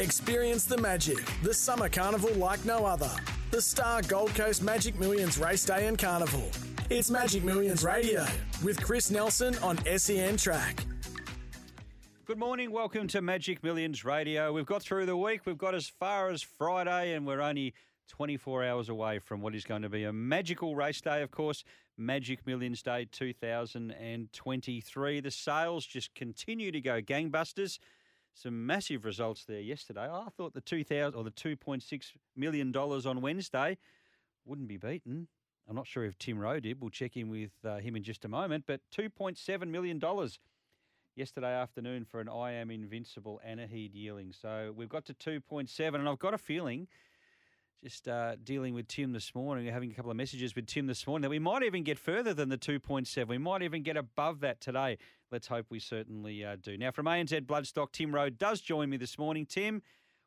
Experience the magic, the summer carnival like no other. The Star Gold Coast Magic Millions Race Day and Carnival. It's Magic Millions Radio with Chris Nelson on SEN Track. Good morning. Welcome to Magic Millions Radio. We've got through the week. We've got as far as Friday, and we're only 24 hours away from what is going to be a magical race day, of course, Magic Millions Day 2023. The sales just continue to go gangbusters. Some massive results there yesterday. I thought the 2000 or the 2.6 million dollars on Wednesday wouldn't be beaten. I'm not sure if Tim Rowe did. We'll check in with uh, him in just a moment. But 2.7 million dollars yesterday afternoon for an I Am Invincible Anahid Yearling. So we've got to 2.7, and I've got a feeling, just uh, dealing with Tim this morning, having a couple of messages with Tim this morning, that we might even get further than the 2.7. We might even get above that today. Let's hope we certainly uh, do. Now, from ANZ Bloodstock, Tim Rowe does join me this morning. Tim,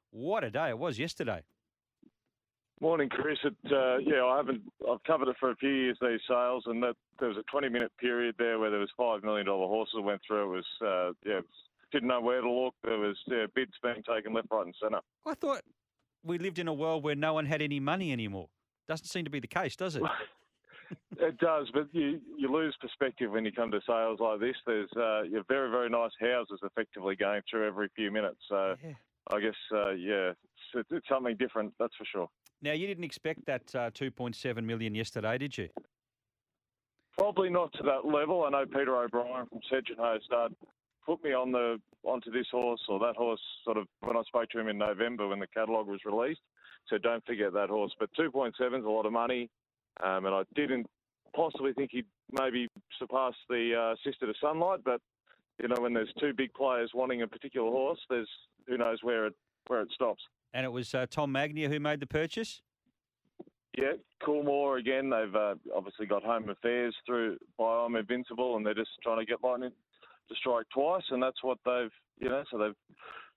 what a day it was yesterday. Morning, Chris. It, uh, yeah, I haven't. I've covered it for a few years. These sales, and that there was a 20-minute period there where there was five million dollar horses that went through. It was uh, yeah, didn't know where to look. There was yeah, bids being taken left, right, and centre. I thought we lived in a world where no one had any money anymore. Doesn't seem to be the case, does it? it does, but you you lose perspective when you come to sales like this. There's uh, your very very nice houses effectively going through every few minutes. So Yeah. I guess uh, yeah, it's, it's something different. That's for sure. Now, you didn't expect that uh, 2.7 million yesterday, did you? Probably not to that level. I know Peter O'Brien from Segenhoe started put me on the onto this horse or that horse sort of when I spoke to him in November when the catalogue was released. So don't forget that horse. But 2.7 is a lot of money, um, and I didn't possibly think he'd maybe surpass the uh, Sister to Sunlight. But you know, when there's two big players wanting a particular horse, there's who knows where it where it stops. And it was uh, Tom Magnier who made the purchase? Yeah, Coolmore again. They've uh, obviously got home affairs through I'm Invincible, and they're just trying to get lightning to strike twice, and that's what they've you know. So they've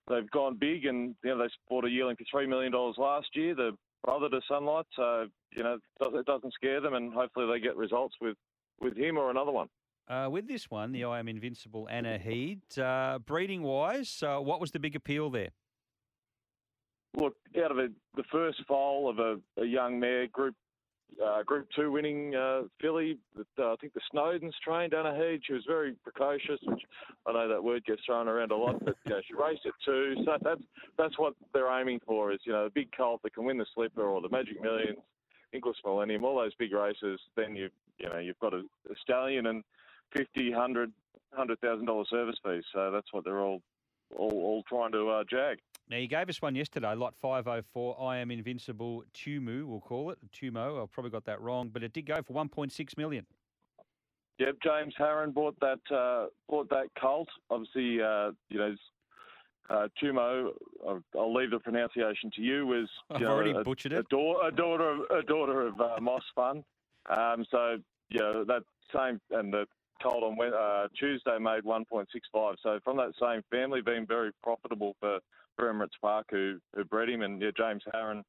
they've gone big, and you know they bought a yearling for three million dollars last year. The brother to Sunlight, so you know it doesn't scare them, and hopefully they get results with with him or another one. Uh, with this one, the I Am Invincible Anna Heed, uh, breeding wise, uh, what was the big appeal there? Look, out of a, the first foal of a, a young mare, Group uh, Group Two winning uh, filly, uh, I think the Snowdens trained Anna Heed. She was very precocious, which I know that word gets thrown around a lot, but you know, she raced at two. So that's that's what they're aiming for is you know a big colt that can win the Slipper or the Magic Millions, English Millennium, all those big races. Then you you know you've got a, a stallion and fifty, hundred, hundred thousand dollar service fees. So that's what they're all all, all trying to uh, jag. Now, you gave us one yesterday, lot 504, I Am Invincible Tumu, we'll call it. Tumo, I probably got that wrong, but it did go for 1.6 million. Yep, James Harron bought that uh, bought that colt. Obviously, uh, you know, uh, Tumo. I'll, I'll leave the pronunciation to you. Was I've know, already a, butchered a, it. a daughter of a daughter of uh, Moss Fun. Um, so yeah, that same and the colt on uh, Tuesday made 1.65. So from that same family, being very profitable for, for Emirates Park, who who bred him, and yeah, James Harron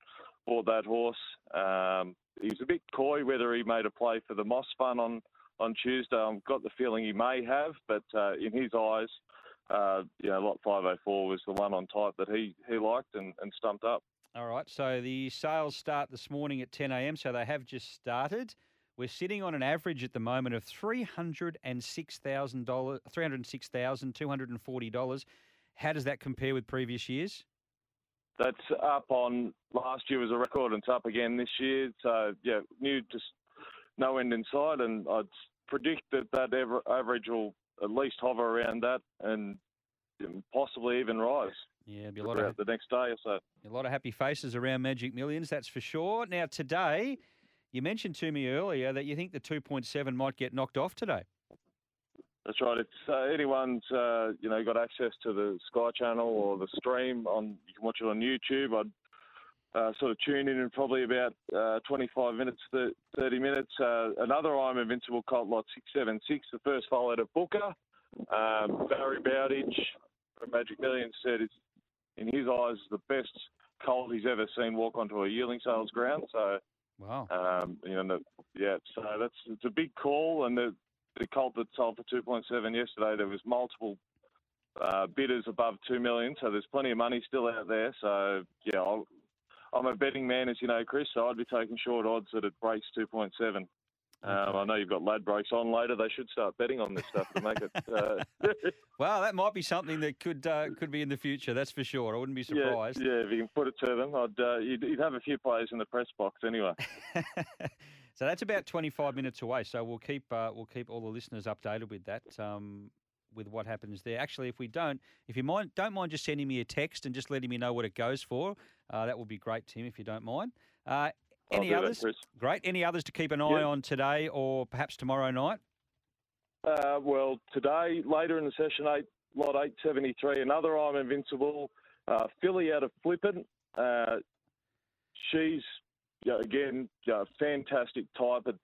bought that horse. Um, he's a bit coy whether he made a play for the Moss Fun on on Tuesday. I've got the feeling he may have, but uh, in his eyes, uh, you know, lot 504 was the one on type that he, he liked and, and stumped up. All right, so the sales start this morning at 10 a.m., so they have just started. We're sitting on an average at the moment of $306,000, $306,240. How does that compare with previous years? That's up on last year was a record and it's up again this year. So, yeah, new just no end in sight. And I'd predict that that ever, average will at least hover around that and possibly even rise Yeah, it'll be a lot of the next day or so. a lot of happy faces around Magic Millions, that's for sure. Now today, you mentioned to me earlier that you think the 2.7 might get knocked off today. That's right. It's uh, anyone's uh, you know got access to the Sky Channel or the stream on. You can watch it on YouTube. I'd uh, sort of tune in in probably about uh, 25 minutes, 30 minutes. Uh, another I'm Invincible Colt Lot 676, the first foal out of Booker. Um, Barry Bowditch from Magic Millions said it's in his eyes the best colt he's ever seen walk onto a yearling sales ground. So Wow. um, you know, yeah, so that's it's a big call, and the the colt that sold for 2.7 yesterday, there was multiple uh, bidders above two million, so there's plenty of money still out there. So yeah, I'll, I'm a betting man, as you know, Chris. So I'd be taking short odds that it breaks 2.7. Um, I know you've got lad Ladbrokes on later. They should start betting on this stuff to make it. Uh, Well, that might be something that could uh, could be in the future. That's for sure. I wouldn't be surprised. yeah, if you can put it to them, I'd uh, you'd, you'd have a few players in the press box anyway. so that's about 25 minutes away. So we'll keep uh, we'll keep all the listeners updated with that. Um, with what happens there. Actually, if we don't, if you mind, don't mind just sending me a text and just letting me know what it goes for, uh, that would be great, Tim. If you don't mind. I'll any that, others? Chris. Great. Any others to keep an eye Yeah. on today or perhaps tomorrow night? Uh, well, today, later in the session, eight lot eight seventy three, another I'm Invincible, uh, filly out of Flippin. Uh, she's again yeah, fantastic type. But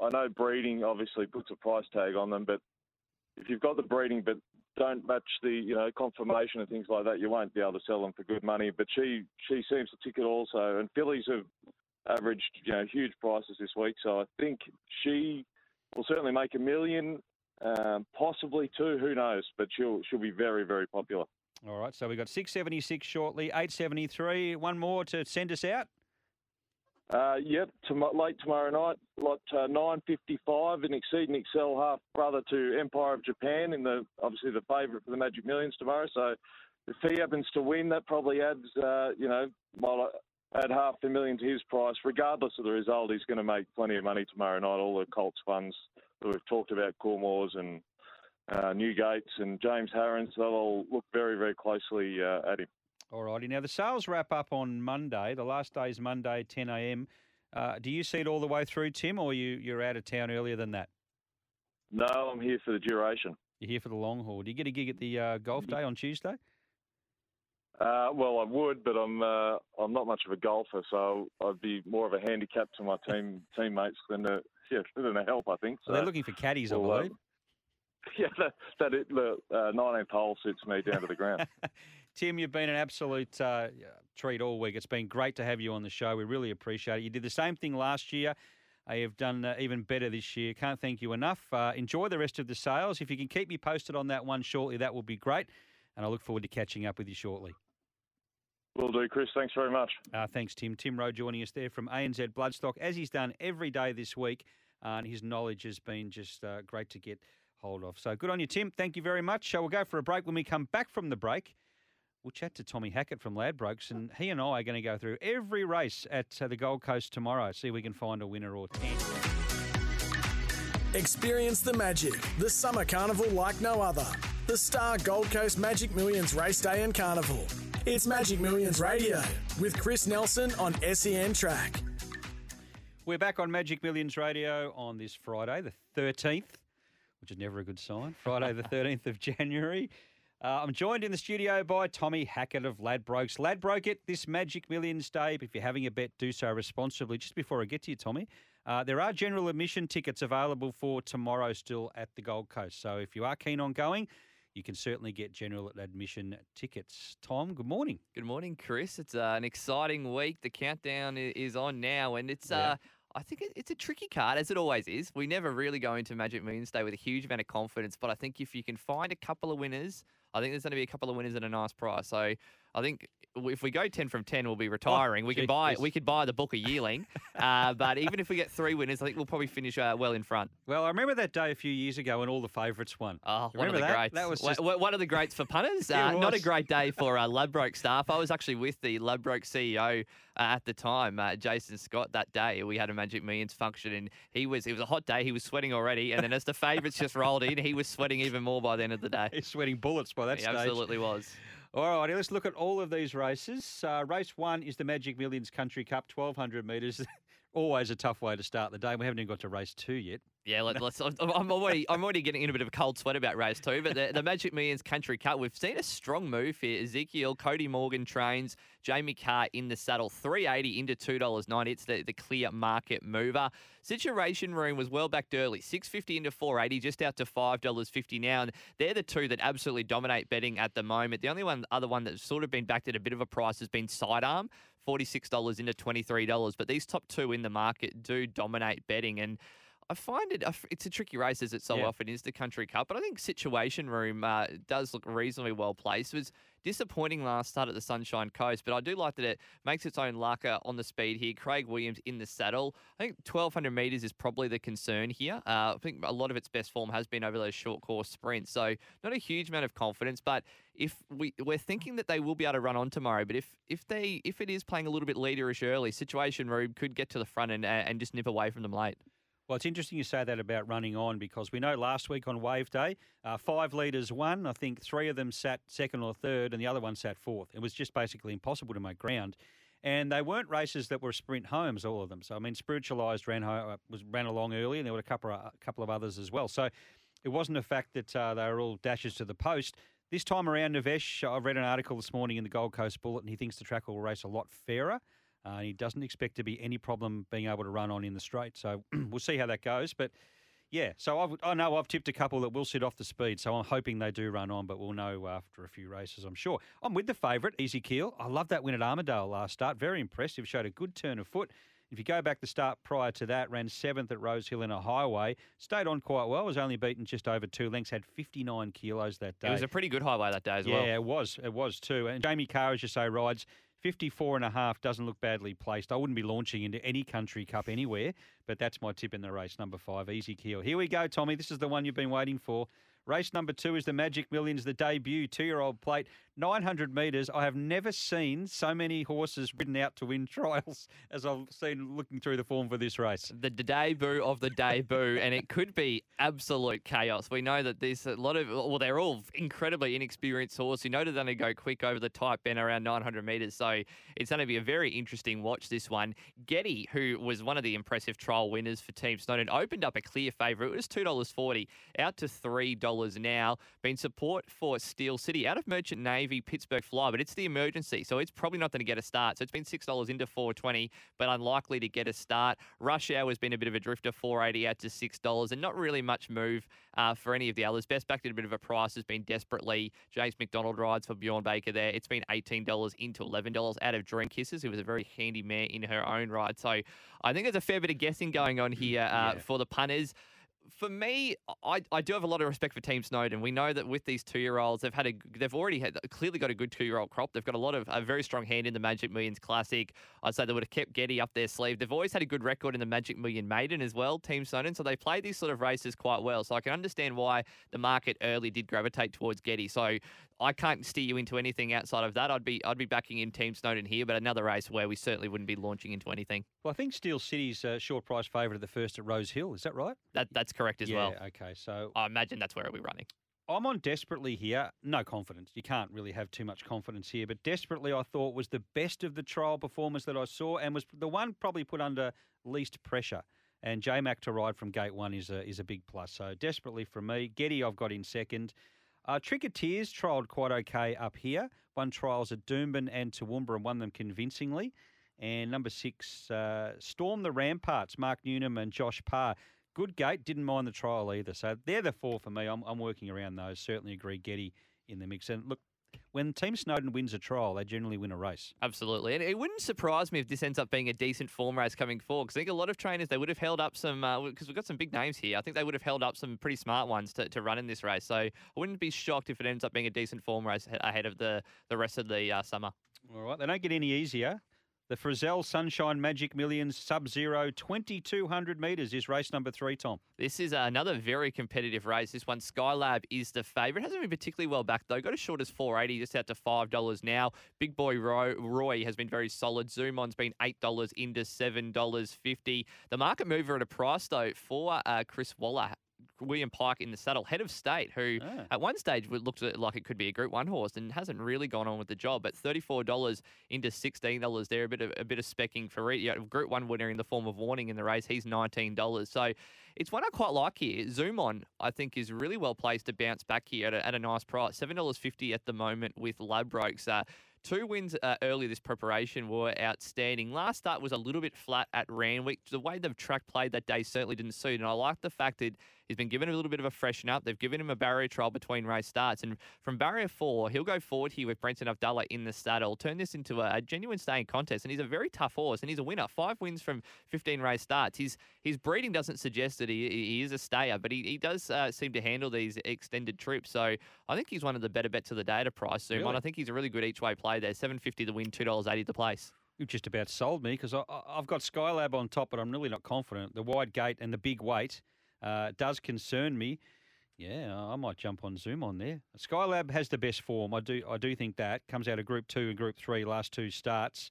I know breeding obviously puts a price tag on them, but if you've got the breeding but don't match the you know confirmation and things like that, you won't be able to sell them for good money. But she she seems to tick it also, and fillies have averaged you know huge prices this week, so I think she will certainly make a million, um, possibly two. Who knows? But she'll she'll be very very popular. All right. So we've got 676 shortly, 873. One more to send us out. Uh, yep, tom- late tomorrow night, lot uh, nine fifty-five, an Exceed And Excel half brother to Empire of Japan in the obviously the favourite for the Magic Millions tomorrow. So if he happens to win, that probably adds uh, you know might add half the million to his price. Regardless of the result, he's going to make plenty of money tomorrow night. All the Colts funds that we've talked about, Coolmores and uh, Newgates and James Harrons, they'll all look very very closely uh, at him. All righty. Now, the sales wrap up on Monday. The last day is Monday, 10 a.m. Uh, do you see it all the way through, Tim, or you, you're out of town earlier than that? No, I'm here for the duration. You're here for the long haul. Do you get a gig at the uh, golf day on Tuesday? Uh, well, I would, but I'm uh, I'm not much of a golfer, so I'd be more of a handicap to my team teammates than a yeah, than a help. I think. So, Well, they're looking for caddies, I believe. yeah, that, that it, the uh, 19th hole suits me down to the ground. Tim, you've been an absolute uh, treat all week. It's been great to have you on the show. We really appreciate it. You did the same thing last year. Uh, you've done uh, even better this year. Can't thank you enough. Uh, enjoy the rest of the sales. If you can keep me posted on that one shortly, that will be great. And I look forward to catching up with you shortly. Will do, Chris. Thanks very much. Uh, thanks, Tim. Tim Rowe joining us there from ANZ Bloodstock, as he's done every day this week. Uh, and his knowledge has been just uh, great to get hold of. So good on you, Tim. Thank you very much. Uh, we'll go for a break. When we come back from the break, we'll chat to Tommy Hackett from Ladbrokes, and he and I are going to go through every race at uh, the Gold Coast tomorrow, see if we can find a winner or 10. Experience the magic, the summer carnival like no other. The Star Gold Coast Magic Millions Race Day and Carnival. It's Magic Millions Radio with Chris Nelson on SEN Track. We're back on Magic Millions Radio on this Friday, the 13th, which is never a good sign. Friday, the 13th of January. Uh, I'm joined in the studio by Tommy Hackett of Ladbrokes. Ladbroke it this Magic Millions Day. If you're having a bet, do so responsibly. Just before I get to you, Tommy, uh, there are general admission tickets available for tomorrow still at the Gold Coast. So if you are keen on going, you can certainly get general admission tickets. Tom, good morning. Good morning, Chris. It's uh, an exciting week. The countdown is on now, and it's. Yeah. Uh, I think it's a tricky card, as it always is. We never really go into Magic Millions Day with a huge amount of confidence, but I think if you can find a couple of winners, I think there's going to be a couple of winners at a nice price. So I think if we go ten from ten, we'll be retiring. we gee could buy we could buy the Booker yearling, uh, but even if we get three winners, I think we'll probably finish uh, well in front. Well, I remember that day a few years ago when all the favourites won. Oh, one of the that? greats. That was just- one of the greats for punters. Uh, not a great day for uh, Ladbroke staff. I was actually with the Ladbroke CEO uh, at the time, uh, Jason Scott. That day we had a Magic Millions function, and he was. It was a hot day. He was sweating already, and then as the favourites just rolled in, he was sweating even more by the end of the day. He's sweating bullets by that He stage. absolutely was. All righty, let's look at all of these races. Uh, race one is the Magic Millions Country Cup, 1200 metres. always a tough way to start the day. We haven't even got to race two yet. Yeah, let, us I'm already, I'm already getting in a bit of a cold sweat about race two. But the, the Magic Millions Country Cup, we've seen a strong move here. Ezekiel, Cody Morgan trains, Jamie Kah in the saddle, three eighty into two dollars ninety. It's the, the clear market mover. Situation Room was well backed early, six fifty into four eighty, just out to five dollars fifty now. And they're the two that absolutely dominate betting at the moment. The only one, other one that's sort of been backed at a bit of a price has been Sidearm. $46 into $23. But these top two in the market do dominate betting. And I find it it's a tricky race as it so Yeah. often is the Country Cup, but I think Situation Room uh, does look reasonably well placed. It was disappointing last start at the Sunshine Coast, but I do like that it makes its own lucker on the speed here. Craig Williams in the saddle. I think 1200 metres is probably the concern here. Uh, I think a lot of its best form has been over those short course sprints, so not a huge amount of confidence. But if we we're thinking that they will be able to run on tomorrow, but if if they if it is playing a little bit leaderish early, Situation Room could get to the front and and just nip away from them late. Well, it's interesting you say that about running on because we know last week on Wave Day, uh, five leaders won. I think three of them sat second or third, and the other one sat fourth. It was just basically impossible to make ground. And they weren't races that were sprint homes, all of them. So I mean, Spiritualized ran uh, was ran along early, and there were a couple of, a couple of others as well. So it wasn't a fact that uh, they were all dashes to the post. This time around, Navesh, I read an article this morning in the Gold Coast Bulletin. He thinks the track will race a lot fairer. Uh, he doesn't expect to be any problem being able to run on in the straight. So we'll see how that goes. But yeah, so I've, I know I've tipped a couple that will sit off the speed. So I'm hoping they do run on, but we'll know after a few races, I'm sure. I'm with the favourite, Easy Keel. I love that win at Armadale last start. Very impressive. Showed a good turn of foot. If you go back the start prior to that, ran seventh at Rose Hill in a highway, stayed on quite well. Was only beaten just over two lengths. Had 59 kilos that day. It was a pretty good highway that day as yeah, well. Yeah, it was. It was too. And Jamie Kah, as you say, rides 54 and a half. Doesn't look badly placed. I wouldn't be launching into any country cup anywhere, but that's my tip in the race. Number five, Easy Keel. Here we go, Tommy. This is the one you've been waiting for. Race number two is the Magic Millions, the debut two-year-old plate, 900 metres. I have never seen so many horses ridden out to win trials as I've seen looking through the form for this race. the debut of the debut, and it could be absolute chaos. We know that there's a lot of, well, they're all incredibly inexperienced horses. You know they're going to go quick over the tight bend around 900 metres, so it's going to be a very interesting watch. This one, Getty, who was one of the impressive trial winners for Team Snowden, opened up a clear favourite. It was two dollars forty, out to three dollars now. Been support for Steel City out of Merchant Navy, Pittsburgh Fly, but it's the emergency, so it's probably not going to get a start. So it's been six dollars into 420, but unlikely to get a start. Rush Hour has been a bit of a drifter, 480 out to six dollars, and not really much move uh, for any of the others. Best backed at a bit of a price has been desperately. James McDonald rides for Bjorn Baker there. It's been eighteen dollars into eleven dollars out of Dream Kisses, who was a very handy mare in her own right. So I think there's a fair bit of guessing going on here uh, Yeah. for the punters for me, I, I do have a lot of respect for Team Snowden. We know that with these two year olds, they've had a they've already had clearly got a good two year old crop. They've got a lot of a very strong hand in the Magic Millions Classic. I'd say they would have kept Getty up their sleeve. They've always had a good record in the Magic Million Maiden as well, Team Snowden. So they play these sort of races quite well. So I can understand why the market early did gravitate towards Getty. So I can't steer you into anything outside of that. I'd be I'd be backing in Team Snowden here, but another race where we certainly wouldn't be launching into anything. Well, I think Steel City's uh, short price favourite at the first at Rose Hill. Is that right? That that's correct as yeah, well. Okay, so I imagine that's where we're running. I'm on desperately here. No confidence. You can't really have too much confidence here, but desperately I thought was the best of the trial performance that I saw and was the one probably put under least pressure. And J Mac to ride from gate one is a is a big plus. So desperately from me. Getty I've got in second. Uh, Tricketeers trialled quite okay up here. Won trials at Doomben and Toowoomba and won them convincingly. And number six, uh, Storm the Ramparts, Mark Newnham and Josh Parr. Good gate, didn't mind the trial either. So they're the four for me. I'm, I'm working around those. Certainly agree Getty in the mix. And look, when Team Snowden wins a trial, they generally win a race. Absolutely. And it wouldn't surprise me if this ends up being a decent form race coming forward. Because I think a lot of trainers, they would have held up some, because we've got some big names here. I think they would have held up some pretty smart ones to, to run in this race. So I wouldn't be shocked if it ends up being a decent form race ahead of the, the rest of the uh, summer. All right, they don't get any easier. The Frizzell Sunshine Magic Millions Sub Zero 2200 metres is race number three, Tom. This is another very competitive race. This one, Skylab is the favourite. Hasn't been particularly well backed though. Got as short as 480, just out to five dollars now. Big Boy Roy, Roy has been very solid. Zoom On's been eight dollars into seven dollars fifty. The market mover at a price though for uh, Chris Waller. William Pike in the saddle, head of state, who Ah. at one stage looked like it could be a Group One horse and hasn't really gone on with the job. But thirty four dollars into sixteen dollars, there a bit of a bit of specking for re- yeah, Group One winner in the form of Warning in the race. He's nineteen dollars. So it's one I quite like here. Zoom on, I think, is really well placed to bounce back here at a, at a nice price. Seven dollars fifty at the moment with Ladbrokes. Uh, Two wins uh, early this preparation were outstanding. Last start was a little bit flat at Randwick. The way the track played that day certainly didn't suit, and I like the fact that he's been given a little bit of a freshen up. They've given him a barrier trial between race starts, and from barrier four, he'll go forward here with Brenton Avdulla in the saddle, turn this into a, a genuine staying contest. And he's a very tough horse, and he's a winner. Five wins from 15 race starts. His his breeding doesn't suggest that he, he is a stayer, but he, he does uh, seem to handle these extended trips. So I think he's one of the better bets of the day at a price Zoom. Really? I think he's a really good each way play there. 750 to win, $2.80 to place. You've just about sold me because I've got Skylab on top, but I'm really not confident. The wide gate and the big weight uh, does concern me. Yeah, I might jump on Zoom on there. Skylab has the best form. I do. I do think that comes out of Group Two and Group Three last two starts.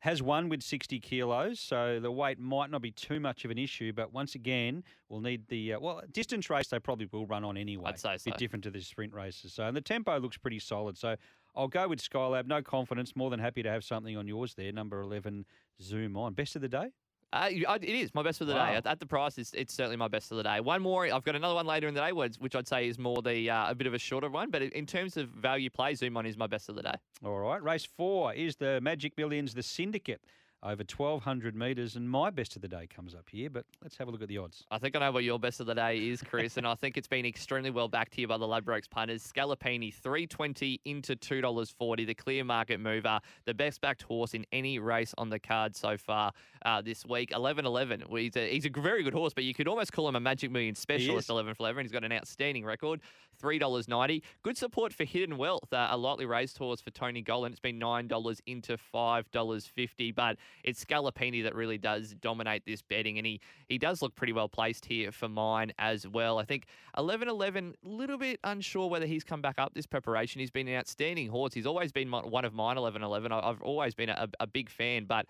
Has won with 60 kilos, so the weight might not be too much of an issue. But once again, we'll need the uh, well distance race. They probably will run on anyway. I'd say a so. bit different to the sprint races. So and the tempo looks pretty solid. So I'll go with Skylab. No confidence. More than happy to have something on yours there. Number 11, Zoom on. Best of the day. Uh, it is my best for the Wow. day. At, the price, it's, it's certainly my best of the day. One more. I've got another one later in the day, which, which I'd say is more the uh, a bit of a shorter one. But in terms of value play, Zoom on is my best of the day. All right. Race four is the Magic Millions, the Syndicate, over 1,200 metres. And my best of the day comes up here, but let's have a look at the odds. I think I know what your best of the day is, Chris, and I think it's been extremely well backed here by the Ladbrokes punters. Scalapini, three twenty into two dollars forty, the clear market mover, the best backed horse in any race on the card so far uh, this week. Eleven eleven. Well, he's a, he's a very good horse, but you could almost call him a Magic Million specialist. Eleven for eleven. He's got an outstanding record. Three dollars ninety. Good support for Hidden Wealth, uh, a lightly raised horse for Tony Gollan. It's been nine dollars into five dollars fifty, but it's Scalapini that really does dominate this betting, and he he does look pretty well placed here for mine as well. I think 11 11, a little bit unsure whether he's come back up this preparation. He's been an outstanding horse. He's always been one of mine, 11 11. I- I've always been a, a big fan, but.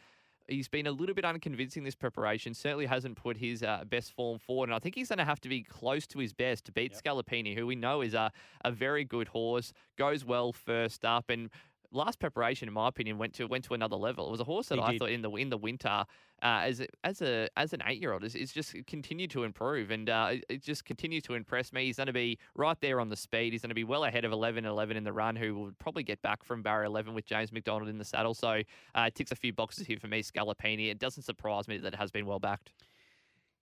He's been a little bit unconvincing this preparation. Certainly hasn't put his uh, best form forward, and I think he's going to have to be close to his best to beat Scalapini, who we know is a, a very good horse. Goes well first up, and last preparation, in my opinion, went to went to another level. It was a horse that He I did. thought in the in the winter, uh, as a, as a as an eight year old, is, is just continued to improve and uh, it- it just continues to impress me. He's going to be right there on the speed. He's going to be well ahead of 11 11 in the run, who will probably get back from barrier 11 with James McDonald in the saddle. So uh, ticks a few boxes here for me. Scalapini. It doesn't surprise me that it has been well backed.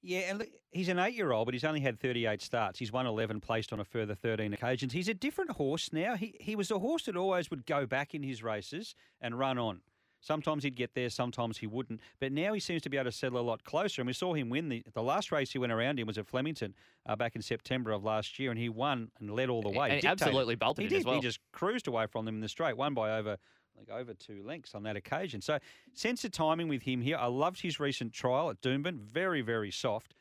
Yeah, and look, he's an eight-year-old, but he's only had 38 starts. He's won 11, placed on a further 13 occasions. He's a different horse now. He he was a horse that always would go back in his races and run on. Sometimes he'd get there, sometimes he wouldn't. But now he seems to be able to settle a lot closer. And we saw him win the the last race he went around in was at Flemington uh, back in September of last year, and he won and led all the way. And he absolutely belted He it did. as well. He just cruised away from them in the straight, won by over like over two lengths on that occasion. So sense of timing with him here. I loved his recent trial at Doomben. Very, very soft.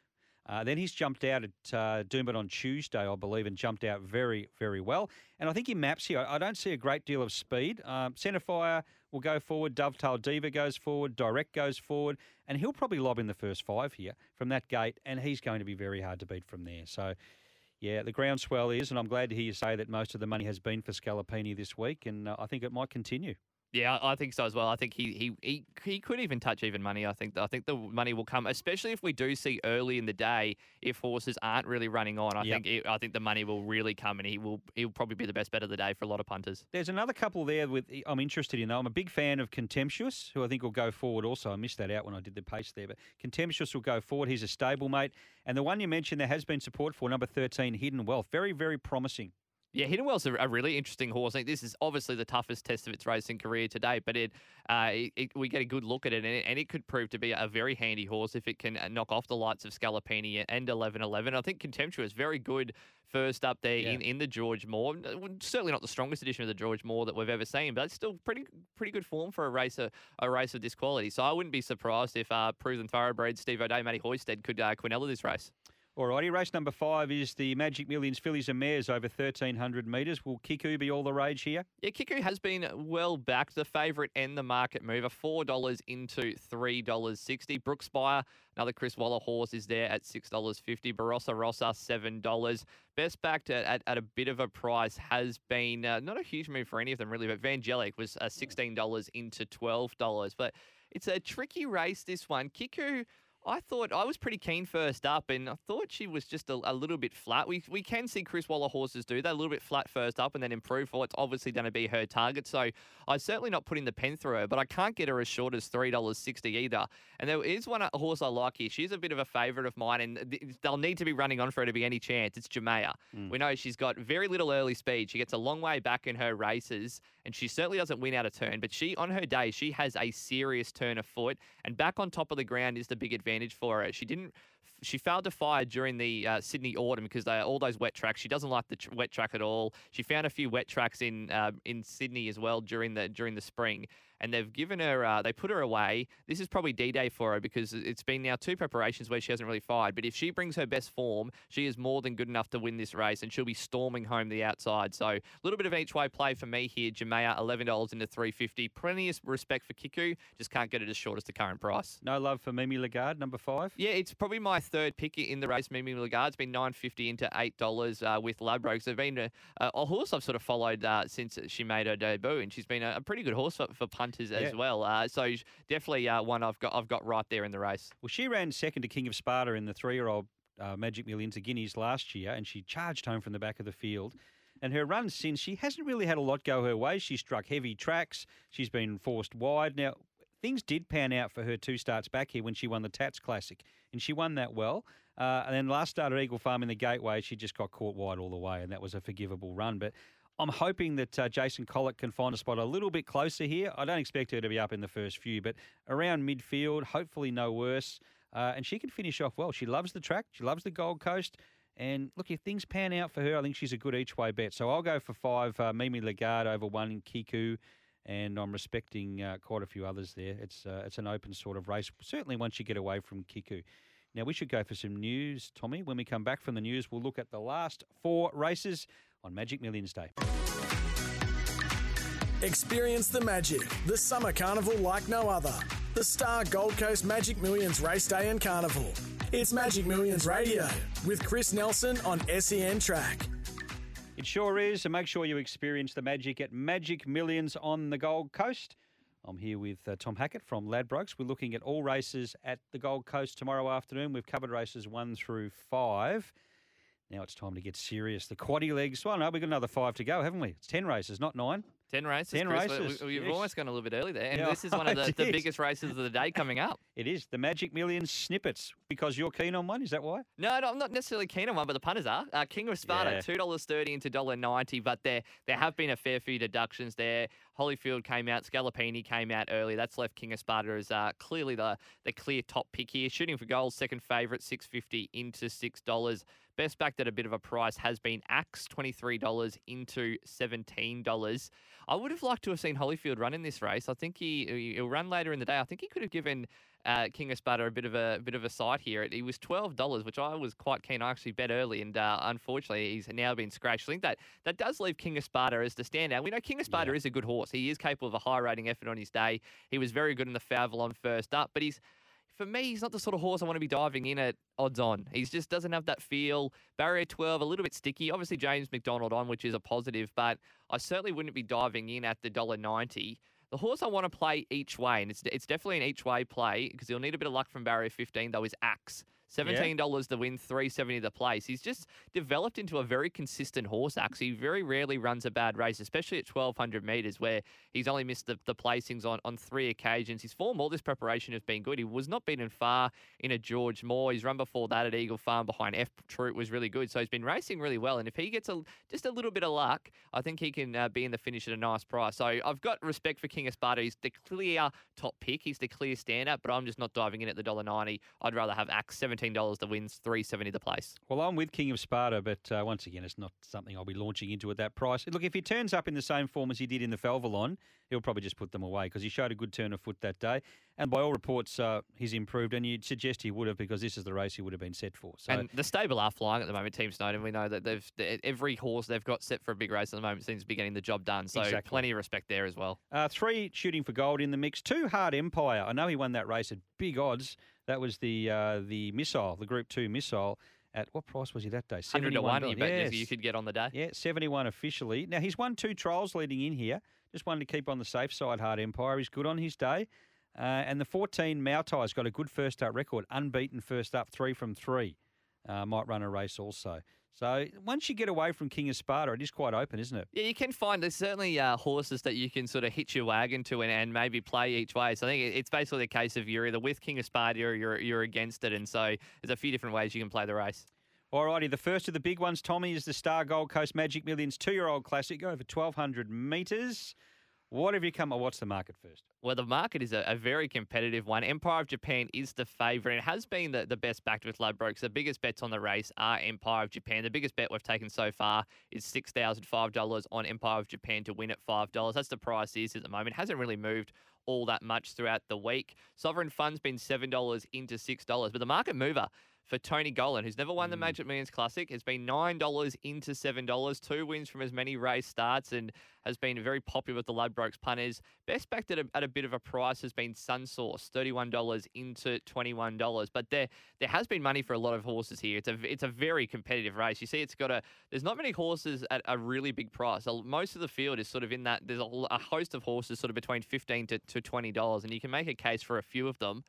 Uh, then he's jumped out at uh, Doomben on Tuesday, I believe, and jumped out very, very well. And I think he maps here, I don't see a great deal of speed. Um, Centerfire will go forward, Dovetail Diva goes forward, Direct goes forward, and he'll probably lob in the first five here from that gate, and he's going to be very hard to beat from there. So, yeah, the groundswell is, and I'm glad to hear you say that most of the money has been for Scalapini this week, and uh, I think it might continue. Yeah, I think so as well. I think he he he, he could even touch even money. I think I think the money will come, especially if we do see early in the day if horses aren't really running on. I Yep. think it, I think the money will really come, and he will he'll probably be the best bet of the day for a lot of punters. There's another couple there with I'm interested in though. I'm a big fan of Contemptuous, who I think will go forward also. I missed that out when I did the pace there, but Contemptuous will go forward. He's a stablemate. And the one you mentioned there has been support for, number 13, Hidden Wealth. Very, very promising. Yeah, Hidden Well's a, a really interesting horse. I think this is obviously the toughest test of its racing career to date, but it, uh, it, it we get a good look at it, and it, and it could prove to be a very handy horse if it can uh, knock off the likes of Scalapini and 11-11. I think Contemptuous very good first up there Yeah. in, in the George Moore. Certainly not the strongest edition of the George Moore that we've ever seen, but it's still pretty pretty good form for a race a, a race of this quality. So I wouldn't be surprised if uh, proven thoroughbred Steve O'Dea, Matty Hoysted could uh, Quinella this race. Alrighty, race number five is the Magic Millions Fillies and Mares over 1,300 metres. Will Kiku be all the rage here? Yeah, Kiku has been well backed, the favourite and the market mover. $4 into $3.60. Brookspire, another Chris Waller horse, is there at $6.50. Barossa Rossa, $7. Best backed at, at, at a bit of a price has been uh, not a huge move for any of them, really, but Vangelic was uh, $16 into $12. But it's a tricky race, this one. Kiku I thought I was pretty keen first up, and I thought she was just a, a, little bit flat. We we can see Chris Waller horses do that a little bit flat first up and then improve for what's obviously going to be her target. So I'm certainly not putting the pen through her, but I can't get her as short as three dollars sixty either. And there is one horse I like here. She's a bit of a favourite of mine, and they'll need to be running on for her to be any chance. It's Jamea. Mm. We know she's got very little early speed. She gets a long way back in her races, and she certainly doesn't win out of turn. But she on her day she has a serious turn of foot, and back on top of the ground is the big advantage for her. She didn't she failed to fire during the uh, Sydney autumn because they are all those wet tracks. She doesn't like the tr- wet track at all. She found a few wet tracks in uh, in Sydney as well during the during the spring and they've given her, uh, they put her away. This is probably D Day for her because it's been now two preparations where she hasn't really fired. But if she brings her best form, she is more than good enough to win this race, and she'll be storming home the outside. So a little bit of each way play for me here. Jamea, eleven dollars into three fifty. Plenty of respect for Kiku, just can't get it as short as the current price. No love for Mimi Lagarde, number five. Yeah, it's probably my third pick in the race. Mimi Lagarde's been nine fifty into eight dollars uh, with Ladbrokes. They've been a, a, horse I've sort of followed uh, since she made her debut, and she's been a, a pretty good horse for, for punters yeah. as well. Uh, so definitely uh, one I've got I've got right there in the race. Well, she ran second to King of Sparta in the three-year-old uh, Magic Millions of Guineas last year, and she charged home from the back of the field. And her run since, she hasn't really had a lot go her way. She struck heavy tracks. She's been forced wide. Now, things did pan out for her two starts back here when she won the Tats Classic, and she won that well. Uh, and then last start at Eagle Farm in the Gateway, she just got caught wide all the way, and that was a forgivable run. But I'm hoping that uh, Jason Collett can find a spot a little bit closer here. I don't expect her to be up in the first few, but around midfield, hopefully no worse. Uh, and she can finish off well. She loves the track. She loves the Gold Coast. And look, if things pan out for her, I think she's a good each way bet. So I'll go for five, uh, Mimi Lagarde over one in Kiku. And I'm respecting uh, quite a few others there. It's uh, it's an open sort of race, certainly once you get away from Kiku. Now, we should go for some news, Tommy. When we come back from the news, we'll look at the last four races on Magic Millions Day. Experience the magic, the summer carnival like no other. The Star Gold Coast Magic Millions Race Day and Carnival. It's Magic Millions Radio with Chris Nelson on SEN Track. It sure is, and make sure you experience the magic at Magic Millions on the Gold Coast. I'm here with uh, Tom Hackett from Ladbrokes. We're looking at all races at the Gold Coast tomorrow afternoon. We've covered races one through five. Now it's time to get serious. The quaddy legs. Well, no, we've got another five to go, haven't we? It's 10 races, not nine. 10 races. 10 Chris. races. We, have yes. almost gone a little bit early there. And yeah, this is one of the, the, biggest races of the day coming up. It is. The Magic Millions snippets. Because you're keen on one, is that why? No, no I'm not necessarily keen on one, but the punters are. Uh, King of Sparta, yeah. $2.30 into $1.90, but there there have been a fair few deductions there. Holyfield came out, Scalapini came out early. That's left King of Sparta as uh, clearly the, the clear top pick here. Shooting for goals, second favourite, 650 into $6. Best backed at a bit of a price has been Axe, $23 into $17. I would have liked to have seen Holyfield run in this race. I think he, he'll run later in the day. I think he could have given uh, King of Sparta a bit of a bit of a sight here. He was twelve dollars, which I was quite keen. I actually bet early, and uh, unfortunately, he's now been scratched. I think that that does leave King of Sparta as the standout. We know King of Sparta yeah. is a good horse. He is capable of a high rating effort on his day. He was very good in the Falvelon first up, but he's for me, he's not the sort of horse I want to be diving in at odds on. He just doesn't have that feel. Barrier 12, a little bit sticky. Obviously, James McDonald on, which is a positive, but I certainly wouldn't be diving in at the $1.90. The horse I want to play each way, and it's, it's definitely an each way play because he'll need a bit of luck from barrier 15, though, is Axe. Seventeen dollars yeah. to win, three seventy the place. He's just developed into a very consistent horse. Actually, he very rarely runs a bad race, especially at twelve hundred meters, where he's only missed the, the placings on, on three occasions. His form, all this preparation has been good. He was not beaten far in a George Moore. His run before that at Eagle Farm behind F Troop was really good. So he's been racing really well. And if he gets a just a little bit of luck, I think he can uh, be in the finish at a nice price. So I've got respect for King of Sparta. He's the clear top pick. He's the clear standout, but I'm just not diving in at the dollar ninety. I'd rather have Axe seventeen $17 the wins, 370 the place. Well, I'm with King of Sparta, but uh, once again, it's not something I'll be launching into at that price. Look, if he turns up in the same form as he did in the Falvelon, he'll probably just put them away because he showed a good turn of foot that day. And by all reports, uh, he's improved, and you'd suggest he would have because this is the race he would have been set for. So And the stable are flying at the moment, Team Snowden. We know that they've every horse they've got set for a big race at the moment seems to be getting the job done. So Exactly. plenty of respect there as well. Uh, three shooting for gold in the mix. Two hard Empire. I know he won that race at big odds. That was the uh, the missile, the Group Two missile. At what price was he that day? Hundred to one, you bet Yes. you could get on the day. Yeah, 71 officially. Now, he's won two trials leading in here. Just wanted to keep on the safe side, Hard Empire. He's good on his day. Uh, and the 14 Mautai's got a good first up record, unbeaten first up, three from three. Uh, might run a race also. So once you get away from King of Sparta, it is quite open, isn't it? Yeah, you can find there's certainly uh, horses that you can sort of hitch your wagon to and, and maybe play each way. So I think it's basically a case of you're either with King of Sparta or you're you're against it, and so there's a few different ways you can play the race. Alrighty, the first of the big ones, Tommy, is the Star Gold Coast Magic Millions two-year-old classic over 1,200 metres. What have you come? What's the market first? Well, the market is a, a very competitive one. Empire of Japan is the favourite. It has been the, the best backed with Ladbrokes. The biggest bets on the race are Empire of Japan. The biggest bet we've taken so far is $6,005 on Empire of Japan to win at $5. That's the price is at the moment. It hasn't really moved all that much throughout the week. Sovereign Fund's been $7 into $6. But the market mover for Tony Gollan, who's never won the mm. Magic Millions Classic, has been $9 into $7. Two wins from as many race starts and has been very popular with the Ladbrokes punters. Best backed at a, at a bit of a price has been Sunsource, $31 into $21. But there there has been money for a lot of horses here. It's a it's a very competitive race. You see, it's got a there's not many horses at a really big price. Most of the field is sort of in that. There's a host of horses sort of between 15 to, to $20, and you can make a case for a few of them.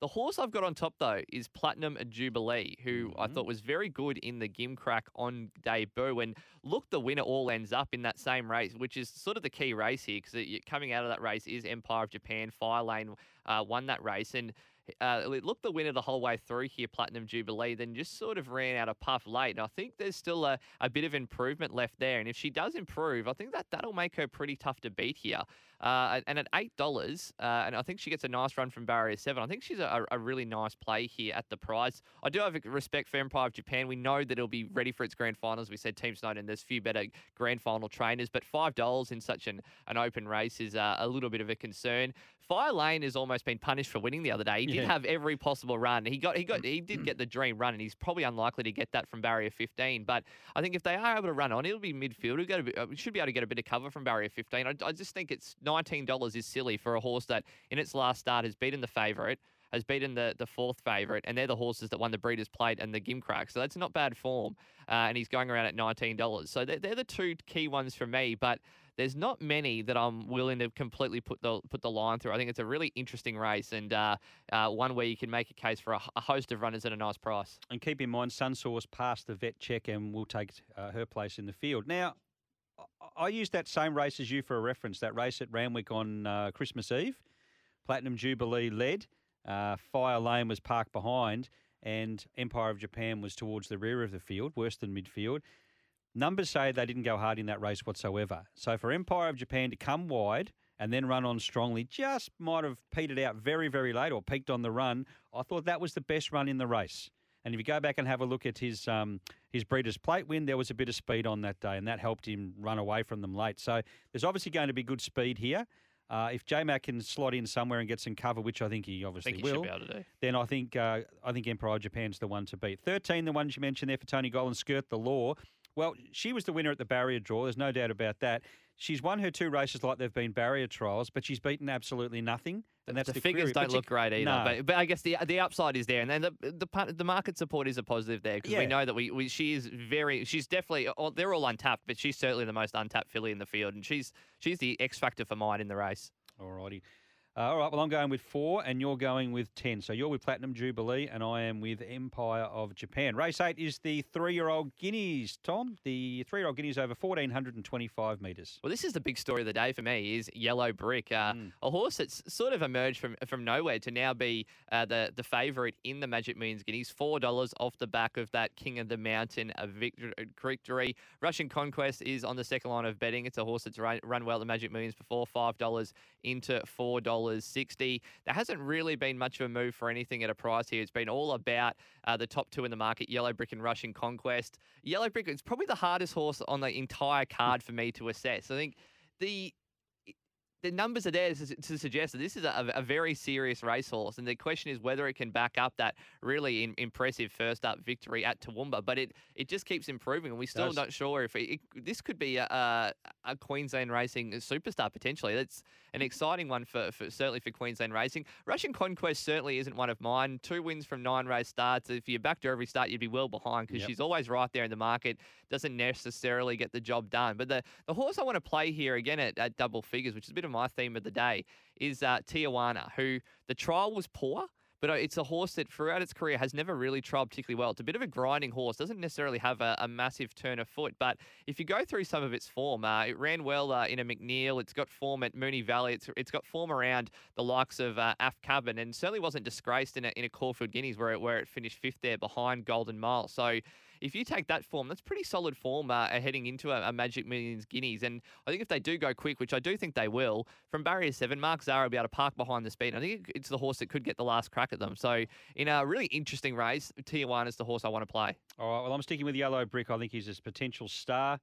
The horse I've got on top though is Platinum Jubilee, who I thought was very good in the Gimcrack on debut. And look, the winner all ends up in that same race, which is sort of the key race here because coming out of that race is Empire of Japan. Fire Lane uh, won that race, and uh, looked the winner the whole way through here, Platinum Jubilee, then just sort of ran out of puff late. And I think there's still a, a bit of improvement left there. And if she does improve, I think that that'll make her pretty tough to beat here. Uh, and at eight dollars, uh, and I think she gets a nice run from barrier seven. I think she's a, a really nice play here at the price. I do have respect for Empire of Japan. We know that it'll be ready for its grand finals. We said Team Snowden. There's few better grand final trainers, but five dollars in such an, an open race is uh, a little bit of a concern. Fire Lane has almost been punished for winning the other day. He did Yeah. have every possible run. He got he got he did get the dream run, and he's probably unlikely to get that from barrier 15. But I think if they are able to run on, it'll be midfield. We'll bit, uh, we should be able to get a bit of cover from barrier 15. I, I just think it's $19 is silly for a horse that in its last start has beaten the favourite. Has beaten the, the fourth favourite, and they're the horses that won the Breeders' Plate and the Gimcrack. So that's not bad form. Uh, and he's going around at $19. So they're, they're the two key ones for me. But there's not many that I'm willing to completely put the put the line through. I think it's a really interesting race and uh, uh, one where you can make a case for a, a host of runners at a nice price. And keep in mind, Sunsource passed the vet check and will take uh, her place in the field. Now, I- used that same race as you for a reference. That race at Randwick on uh, Christmas Eve, Platinum Jubilee led. Uh, Fire Lane was parked behind, and Empire of Japan was towards the rear of the field, worse than midfield. Numbers say they didn't go hard in that race whatsoever. So for Empire of Japan to come wide and then run on strongly, just might have petered out very, very late or peaked on the run. I thought that was the best run in the race. And if you go back and have a look at his um, his Breeders' Plate win, there was a bit of speed on that day, and that helped him run away from them late. So there's obviously going to be good speed here. Uh, if J Mac can slot in somewhere and get some cover, which I think he obviously think he will, should be able to do. then I think uh, I think Empire of Japan's the one to beat. Thirteen, the ones you mentioned there for Tony Gollan, Skirt the Law. Well, she was the winner at the barrier draw. There's no doubt about that. She's won her two races like they've been barrier trials, but she's beaten absolutely nothing. And that's the, the, figures query. don't But look you- great either. No. But, but I guess the the upside is there, and then the the the market support is a positive there because Yeah. we know that we, we she is very she's definitely they're all untapped, but she's certainly the most untapped filly in the field, and she's she's the X factor for mine in the race. Alrighty. Uh, all right, well, I'm going with four, and you're going with 10. So you're with Platinum Jubilee, and I am with Empire of Japan. Race eight is the three year old Guineas, Tom. The three year old Guineas over 1,425 metres. Well, this is the big story of the day for me is Yellow Brick, uh, Mm. a horse that's sort of emerged from from nowhere to now be uh, the the favourite in the Magic Millions Guineas. Four dollars off the back of that King of the Mountain a victory. Russian Conquest is on the second line of betting. It's a horse that's run, run well at the Magic Millions before. Five dollars into four dollars sixty. There hasn't really been much of a move for anything at a price here. It's been all about uh, the top two in the market: Yellow Brick and Russian Conquest. Yellow Brick is probably the hardest horse on the entire card for me to assess. I think the the numbers are there to, to suggest that this is a, a, very serious racehorse, and the question is whether it can back up that really in, impressive first up victory at Toowoomba. But it it just keeps improving, and we're still not sure if it, it, this could be a, a, a, Queensland racing superstar potentially. That's an exciting one for, for certainly for Queensland racing. Russian Conquest certainly isn't one of mine. Two wins from nine race starts. If you backed her every start, you'd be well behind because yep. she's always right there in the market. Doesn't necessarily get the job done. But the the horse I want to play here again at, at double figures, which is a bit of my theme of the day, is uh, Tijuana, who the trial was poor. But uh, it's a horse that throughout its career has never really trialled particularly well. It's a bit of a grinding horse, doesn't necessarily have a, a massive turn of foot. But if you go through some of its form, uh, it ran well uh, in a McNeil. It's got form at Moonee Valley. It's it's got form around the likes of uh, Af Cabin, and certainly wasn't disgraced in a in a Caulfield Guineas where it, where it finished fifth there behind Golden Mile. So if you take that form, that's pretty solid form uh, heading into a, a, Magic Millions Guineas. And I think if they do go quick, which I do think they will, from barrier seven, Mark Zahra will be able to park behind the speed. I think it's the horse that could get the last crack at them. So in a really interesting race, Tijuana is the horse I want to play. All right. Well, I'm sticking with Yellow Brick. I think he's his potential star.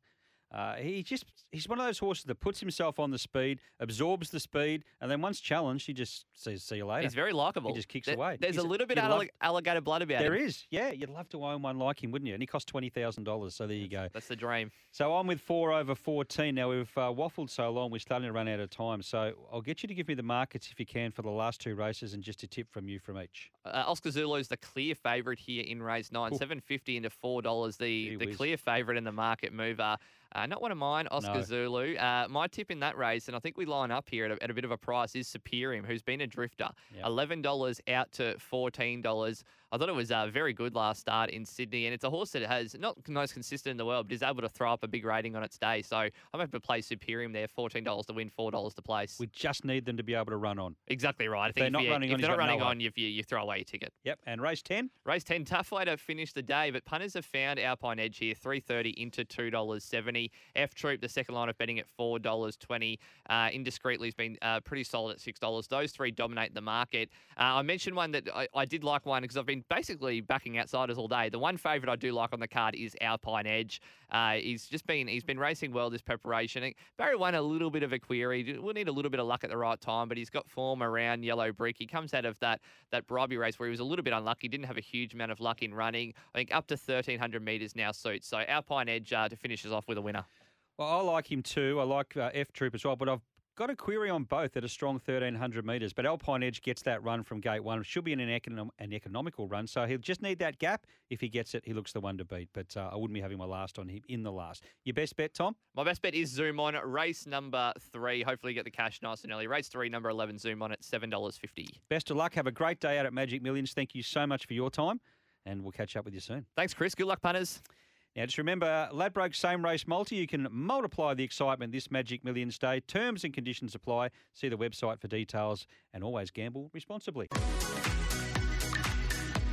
Uh, he just he's one of those horses that puts himself on the speed, absorbs the speed, and then once challenged, he just says, "See you later." He's very likable. He just kicks there, away. There's he's a little bit of love, alligator blood about there him. There is, yeah. You'd love to own one like him, wouldn't you? And he cost twenty thousand dollars. So there you go. That's the dream. So I'm with four over fourteen. Now we've uh, waffled so long, we're starting to run out of time. So I'll get you to give me the markets if you can for the last two races, and just a tip from you from each. Uh, Oscar Zulu is the clear favourite here in race nine, seven fifty into four dollars. The the clear favourite in the market mover. Uh, not one of mine, Oscar no. Zulu. Uh, my tip in that race, and I think we line up here at a, at a bit of a price, is Superium, who's been a drifter. Yep. $11 out to $14. I thought it was a very good last start in Sydney, and it's a horse that has not the most consistent in the world, but is able to throw up a big rating on its day. So I'm going to play Superium there, fourteen dollars to win, four dollars to place. We just need them to be able to run on. Exactly right. If, they're not you, running if on, they're not running no on, you, you throw away your ticket. Yep. And race ten. Race ten, tough way to finish the day, but punters have found Alpine Edge here, three thirty into two dollars seventy. F Troop, the second line of betting at four dollars twenty. Uh, Indiscreetly has been uh, pretty solid at six dollars. Those three dominate the market. Uh, I mentioned one that I, I did like one because I've been basically backing outsiders all day. The one favourite I do like on the card is Alpine Edge. Uh, he's just been he's been racing well this preparation. Barry won a little bit of a query. We'll need a little bit of luck at the right time, but he's got form around Yellow Brick. He comes out of that that Bribie race where he was a little bit unlucky. Didn't have a huge amount of luck in running. I think up to 1300 metres now suits. So Alpine Edge uh, to finish us off with a winner. Well, I like him too. I like uh, F Troop as well, but I've got a query on both at a strong 1300 metres. But Alpine Edge gets that run from gate one. Should be an, econom- an economical run, so he'll just need that gap. If he gets it, he looks the one to beat. But uh, I wouldn't be having my last on him in the last. Your best bet, Tom? My best bet is Zoom on race number three. Hopefully, get the cash nice and early. Race three, number 11, Zoom on at $7.50. Best of luck. Have a great day out at Magic Millions. Thank you so much for your time, and we'll catch up with you soon. Thanks, Chris. Good luck, punters. Now, just remember, Ladbroke Same Race Multi, you can multiply the excitement this Magic Millions Day. Terms and conditions apply. See the website for details and always gamble responsibly.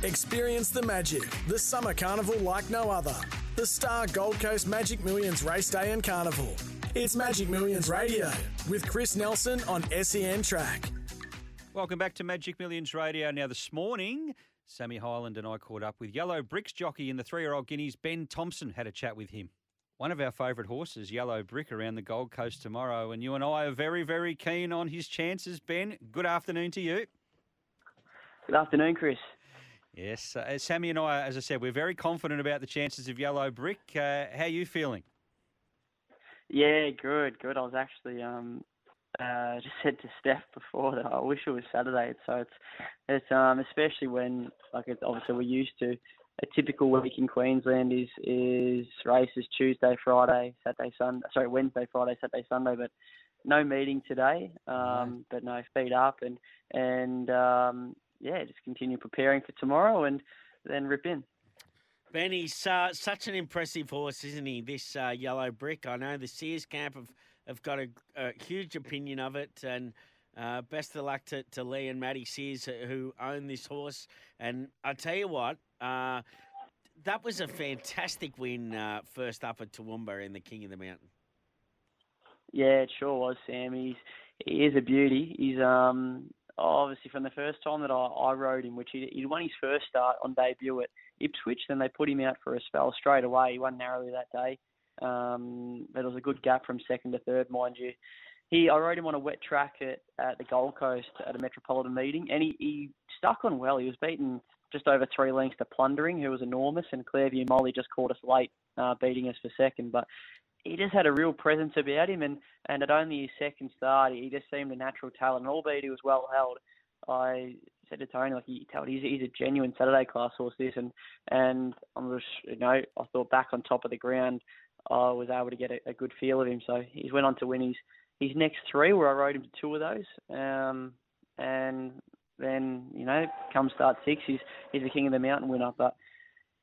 Experience the magic, the summer carnival like no other. The Star Gold Coast Magic Millions Race Day and Carnival. It's Magic Millions Radio with Chris Nelson on SEN Track. Welcome back to Magic Millions Radio. Now, this morning, Sammy Highland and I caught up with Yellow Bricks jockey in the three-year-old Guineas, Ben Thompson, had a chat with him. One of our favourite horses, Yellow Brick, around the Gold Coast tomorrow, and you and I are very, very keen on his chances. Ben, good afternoon to you. Good afternoon, Chris. Yes, uh, Sammy and I, as I said, we're very confident about the chances of Yellow Brick. Uh, how are you feeling? Yeah, good, good. I was actually um, uh, just said to Steph before that I wish it was Saturday. So it's it's um especially when like it's obviously we're used to a typical week in Queensland is is races Tuesday, Friday, Saturday, Sunday. Sorry, Wednesday, Friday, Saturday, Sunday, but no meeting today. Um, but no feed up and and um, yeah, just continue preparing for tomorrow and then rip in. Benny's uh, such an impressive horse, isn't he? This uh, yellow brick. I know the Sears camp have have got a, a huge opinion of it, and uh, best of luck to, to Lee and Maddie Sears who own this horse. And I tell you what, uh, that was a fantastic win uh, first up at Toowoomba in the King of the Mountain. Yeah, it sure was, Sam. He's he is a beauty. He's um obviously from the first time that I, I rode him, which he he won his first start on debut at Ipswich, then they put him out for a spell straight away. He won narrowly that day. Um, there was a good gap from second to third, mind you. he I rode him on a wet track at, at the Gold Coast at a Metropolitan meeting, and he, he stuck on well. He was beaten just over three lengths to Plundering, who was enormous, and Clairview Molly just caught us late, uh, beating us for second. But he just had a real presence about him, and, and at only his second start, he just seemed a natural talent. And albeit he was well held, I said to Tony, like, he told he's, he's a genuine Saturday class horse, this, and and I'm just, you know, I thought back on top of the ground, I was able to get a, a good feel of him. So he's went on to win his his next three, where I rode him to two of those, um, and then you know, come start six, he's he's the king of the mountain winner, but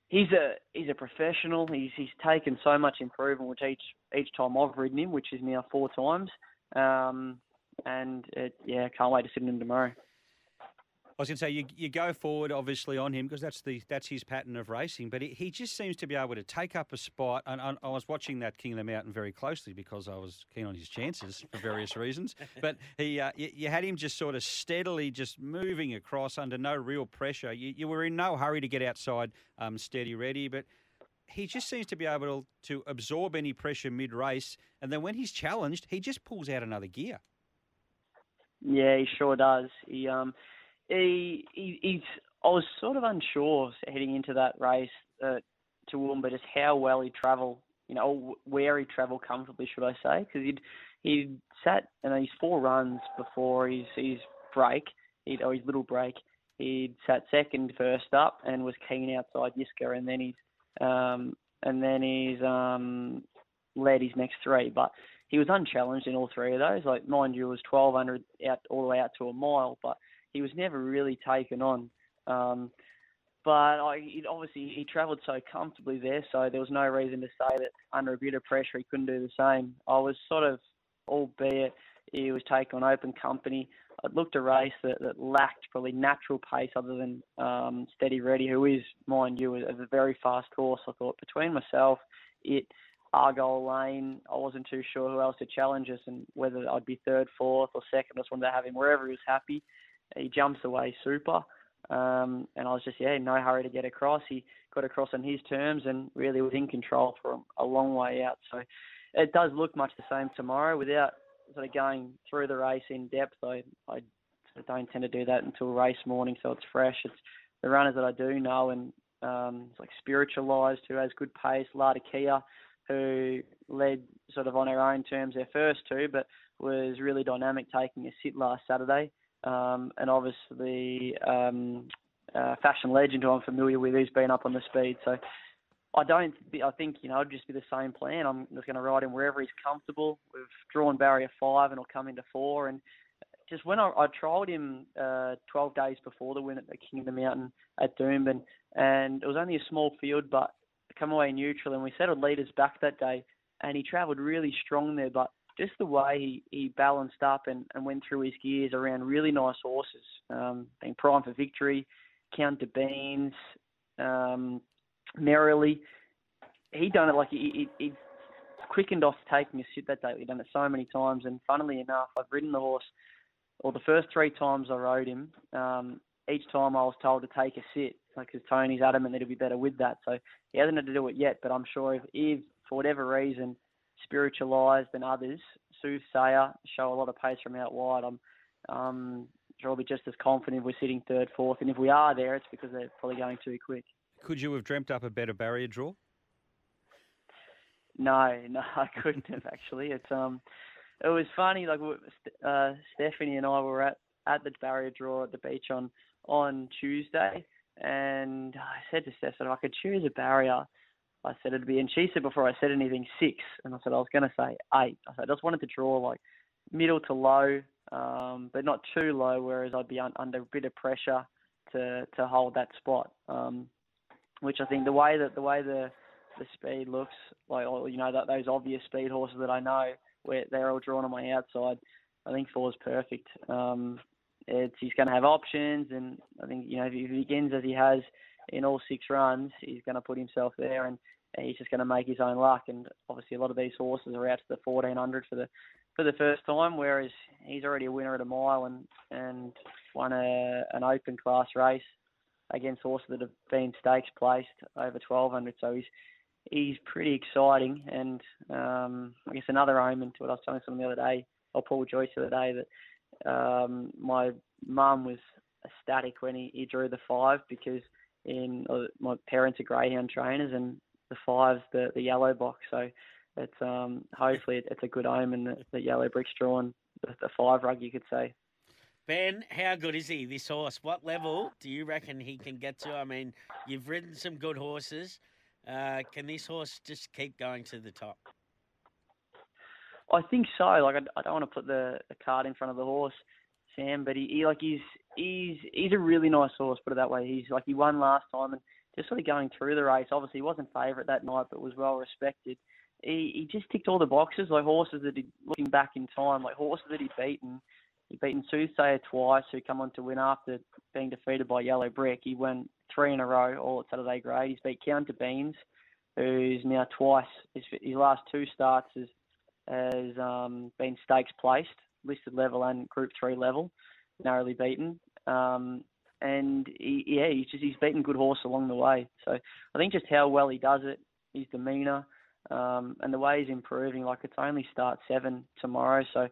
he's a he's a professional. He's he's taken so much improvement with each each time I've ridden him, which is now four times. Um, and it, yeah, can't wait to sit in him tomorrow. I was going to say you, you go forward obviously on him because that's the that's his pattern of racing, but he, he just seems to be able to take up a spot. And I, I was watching that King of the Mountain very closely because I was keen on his chances for various reasons. But he uh, you, you, had him just sort of steadily just moving across under no real pressure. You, you were in no hurry to get outside um, steady ready, but he just seems to be able to absorb any pressure mid race, and then when he's challenged, he just pulls out another gear. Yeah, he sure does. He um he, he he's I was sort of unsure heading into that race uh, Toowoomba just how well he'd travel, you know, where he'd travel comfortably, should I say? Because he'd he'd sat in his four runs before his his break, he'd, or his little break. He'd sat second first up and was keen outside Yiska, and then he's um, and then he's um, led his next three. But he was unchallenged in all three of those. Like mind you, it was 1200 out all the way out to a mile, but he was never really taken on. Um, but I, obviously he travelled so comfortably there, so there was no reason to say that under a bit of pressure he couldn't do the same. I was sort of, albeit he was taking on open company, I looked a race that, that lacked probably natural pace other than um, Steady Ready, who is, mind you, a, a very fast horse. I thought between myself, it, Argyle Lane, I wasn't too sure who else to challenge us and whether I'd be third, fourth, or second. I just wanted to have him wherever he was happy. He jumps away super. Um, and I was just, yeah, no hurry to get across. He got across on his terms and really was in control for a long way out. So it does look much the same tomorrow without sort of going through the race in depth. I, I don't tend to do that until race morning, so it's fresh. It's the runners that I do know, and um, it's like Spiritualized, who has good pace, Lada Kia, who led sort of on her own terms their first two, but was really dynamic taking a sit last Saturday um, and obviously um, uh, fashion legend who I'm familiar with, who's been up on the speed. So I don't. I think you know it'll just be the same plan. I'm just going to ride him wherever he's comfortable. We've drawn barrier five, and he'll come into four. And just when I, I trialled him uh, 12 days before the win at the King of the Mountain at Doomben, and it was only a small field, but come away neutral, and we settled leaders back that day, and he travelled really strong there. But just the way he, he balanced up and, and went through his gears around really nice horses, um, being Prime for Victory, Count de Beans, um, Merrily. He done it like he, he, he quickened off taking a sit that day. He'd done it so many times, and funnily enough, I've ridden the horse, or the first three times I rode him, um, each time I was told to take a sit, because Tony's adamant that he'll be better with that. So he hasn't had to do it yet, but I'm sure if, if for whatever reason, spiritualized than others, soothsayer, show a lot of pace from out wide. I'm um, sure I'll be just as confident if we're sitting third, fourth, and if we are there, it's because they're probably going too quick. Could you have dreamt up a better barrier draw? No, no, I couldn't have actually. It's um, it was funny. Like uh, Stephanie and I were at at the barrier draw at the beach on on Tuesday, and I said to Steph, if I could choose a barrier, I said it'd be, and she said before I said anything six, and I said I was going to say eight. I said I just wanted to draw like middle to low, um, but not too low, whereas I'd be un- under a bit of pressure to to hold that spot. Um, which I think the way that the way the the speed looks like, you know, that those obvious speed horses that I know where they're all drawn on my outside. I think four is perfect. Um, it's he's going to have options, and I think you know if he begins as he has in all six runs, he's going to put himself there, and he's just going to make his own luck. And obviously, a lot of these horses are out to the 1400 for the for the first time, whereas he's already a winner at a mile and and won a an open class race against horses that have been stakes placed over 1200. So he's he's pretty exciting, and um, I guess another omen to what I was telling someone the other day. or Paul Joyce the other day that um, my mum was ecstatic when he, he drew the five because in uh, my parents are greyhound trainers and the five's the, the yellow box. So it's um, hopefully it's a good omen that the yellow brick's drawn the, the five rug, you could say. Ben, how good is he, this horse? What level do you reckon he can get to? I mean, you've ridden some good horses. Uh, can this horse just keep going to the top? I think so. Like I, I don't want to put the, the cart in front of the horse, Sam, but he, he like he's he's he's a really nice horse. Put it that way. He's like he won last time and just sort of going through the race. Obviously, he wasn't favourite that night, but was well respected. He he just ticked all the boxes. Like horses that he looking back in time, like horses that he'd beaten he beaten Soothsayer twice, who come on to win after being defeated by Yellow Brick. He went three in a row, all at Saturday grade. He's beat Counter Beans, who's now twice. His, his last two starts has, has um, been stakes placed, listed level and Group Three level, narrowly beaten. Um, and he, yeah, he's just he's beaten good horse along the way. So I think just how well he does it, his demeanour, um, and the way he's improving. Like it's only start seven tomorrow, so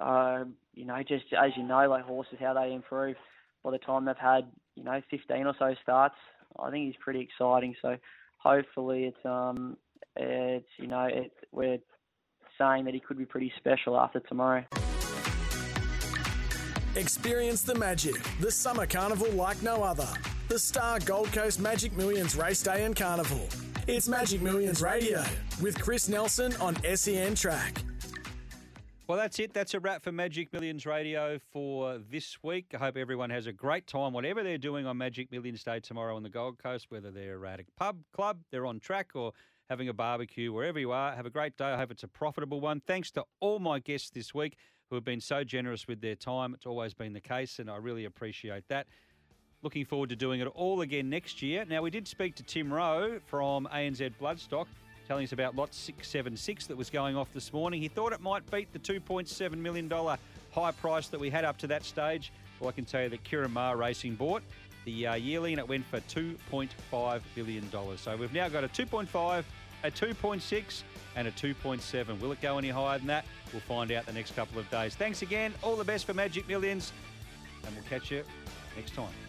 uh, you know, just as you know, like horses, how they improve by the time they've had, you know, 15 or so starts. I think he's pretty exciting. So hopefully it's, um, it's, you know, it, we're saying that he could be pretty special after tomorrow. Experience the magic, the summer carnival like no other. The Star Gold Coast Magic Millions Race Day and Carnival. It's Magic Millions Radio with Chris Nelson on SEN Track. Well, that's it. That's a wrap for Magic Millions Radio for this week. I hope everyone has a great time, whatever they're doing on Magic Millions Day tomorrow on the Gold Coast, whether they're at a pub, club, they're on track, or having a barbecue, wherever you are. Have a great day. I hope it's a profitable one. Thanks to all my guests this week who have been so generous with their time. It's always been the case, and I really appreciate that. Looking forward to doing it all again next year. Now, we did speak to Tim Rowe from ANZ Bloodstock telling us about lot 676 that was going off this morning. He thought it might beat the $2.7 million high price that we had up to that stage. Well, I can tell you that Maher Racing bought the uh, yearly and it went for $2.5 billion. So we've now got a 2.5, a 2.6 and a 2.7. Will it go any higher than that? We'll find out the next couple of days. Thanks again. All the best for Magic Millions and we'll catch you next time.